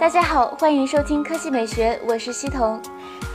大家好，欢迎收听科技美学，我是西彤。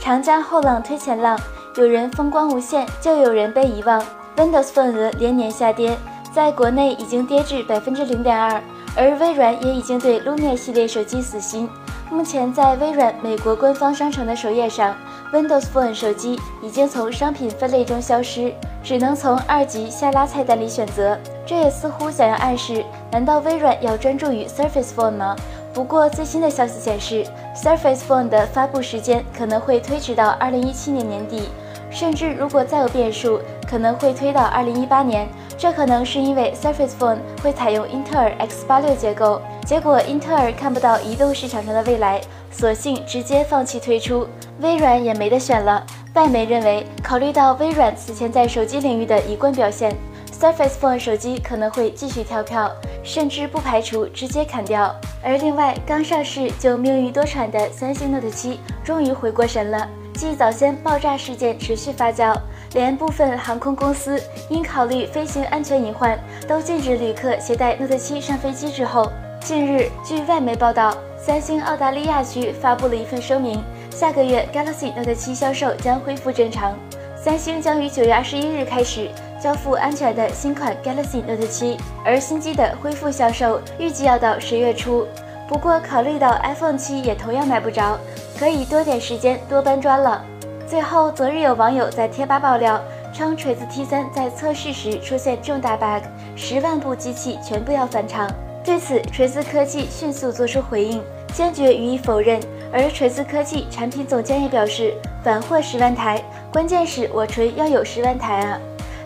长江后浪推前浪，有人风光无限，就有人被遗忘。Windows 份额连年下跌，在国内已经跌至百分之零点二，而微软也已经对 Lumia 系列手机死心。目前在微软美国官方商城的首页上，Windows Phone 手机已经从商品分类中消失，只能从二级下拉菜单里选择。这也似乎想要暗示，难道微软要专注于 Surface Phone 吗？不过最新的消息显示，Surface Phone 的发布时间可能会推迟到二零一七年年底，甚至如果再有变数，可能会推到二零一八年。这可能是因为 Surface Phone 会采用英特尔 X 八六结构，结果英特尔看不到移动市场上的未来，索性直接放弃推出。微软也没得选了。外媒认为，考虑到微软此前在手机领域的一贯表现，Surface Phone 手机可能会继续跳票，甚至不排除直接砍掉。而另外，刚上市就命运多舛的三星 Note 7终于回过神了。继早先爆炸事件持续发酵，连部分航空公司因考虑飞行安全隐患，都禁止旅客携带 Note 7上飞机之后，近日据外媒报道，三星澳大利亚区发布了一份声明，下个月 Galaxy Note 7销售将恢复正常。三星将于九月二十一日开始交付安全的新款 Galaxy Note 7，而新机的恢复销售预计要到十月初。不过，考虑到 iPhone 7也同样买不着，可以多点时间多搬砖了。最后，昨日有网友在贴吧爆料称，锤子 T3 在测试时出现重大 bug，十万部机器全部要返厂。对此，锤子科技迅速做出回应，坚决予以否认。而锤子科技产品总监也表示，返货十万台。关键是我锤要有十万台啊！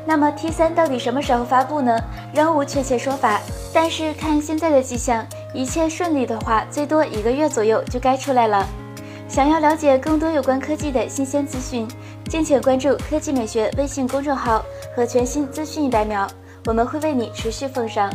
那么 T 三到底什么时候发布呢？仍无确切说法。但是看现在的迹象，一切顺利的话，最多一个月左右就该出来了。想要了解更多有关科技的新鲜资讯，敬请关注科技美学微信公众号和全新资讯一百秒，我们会为你持续奉上。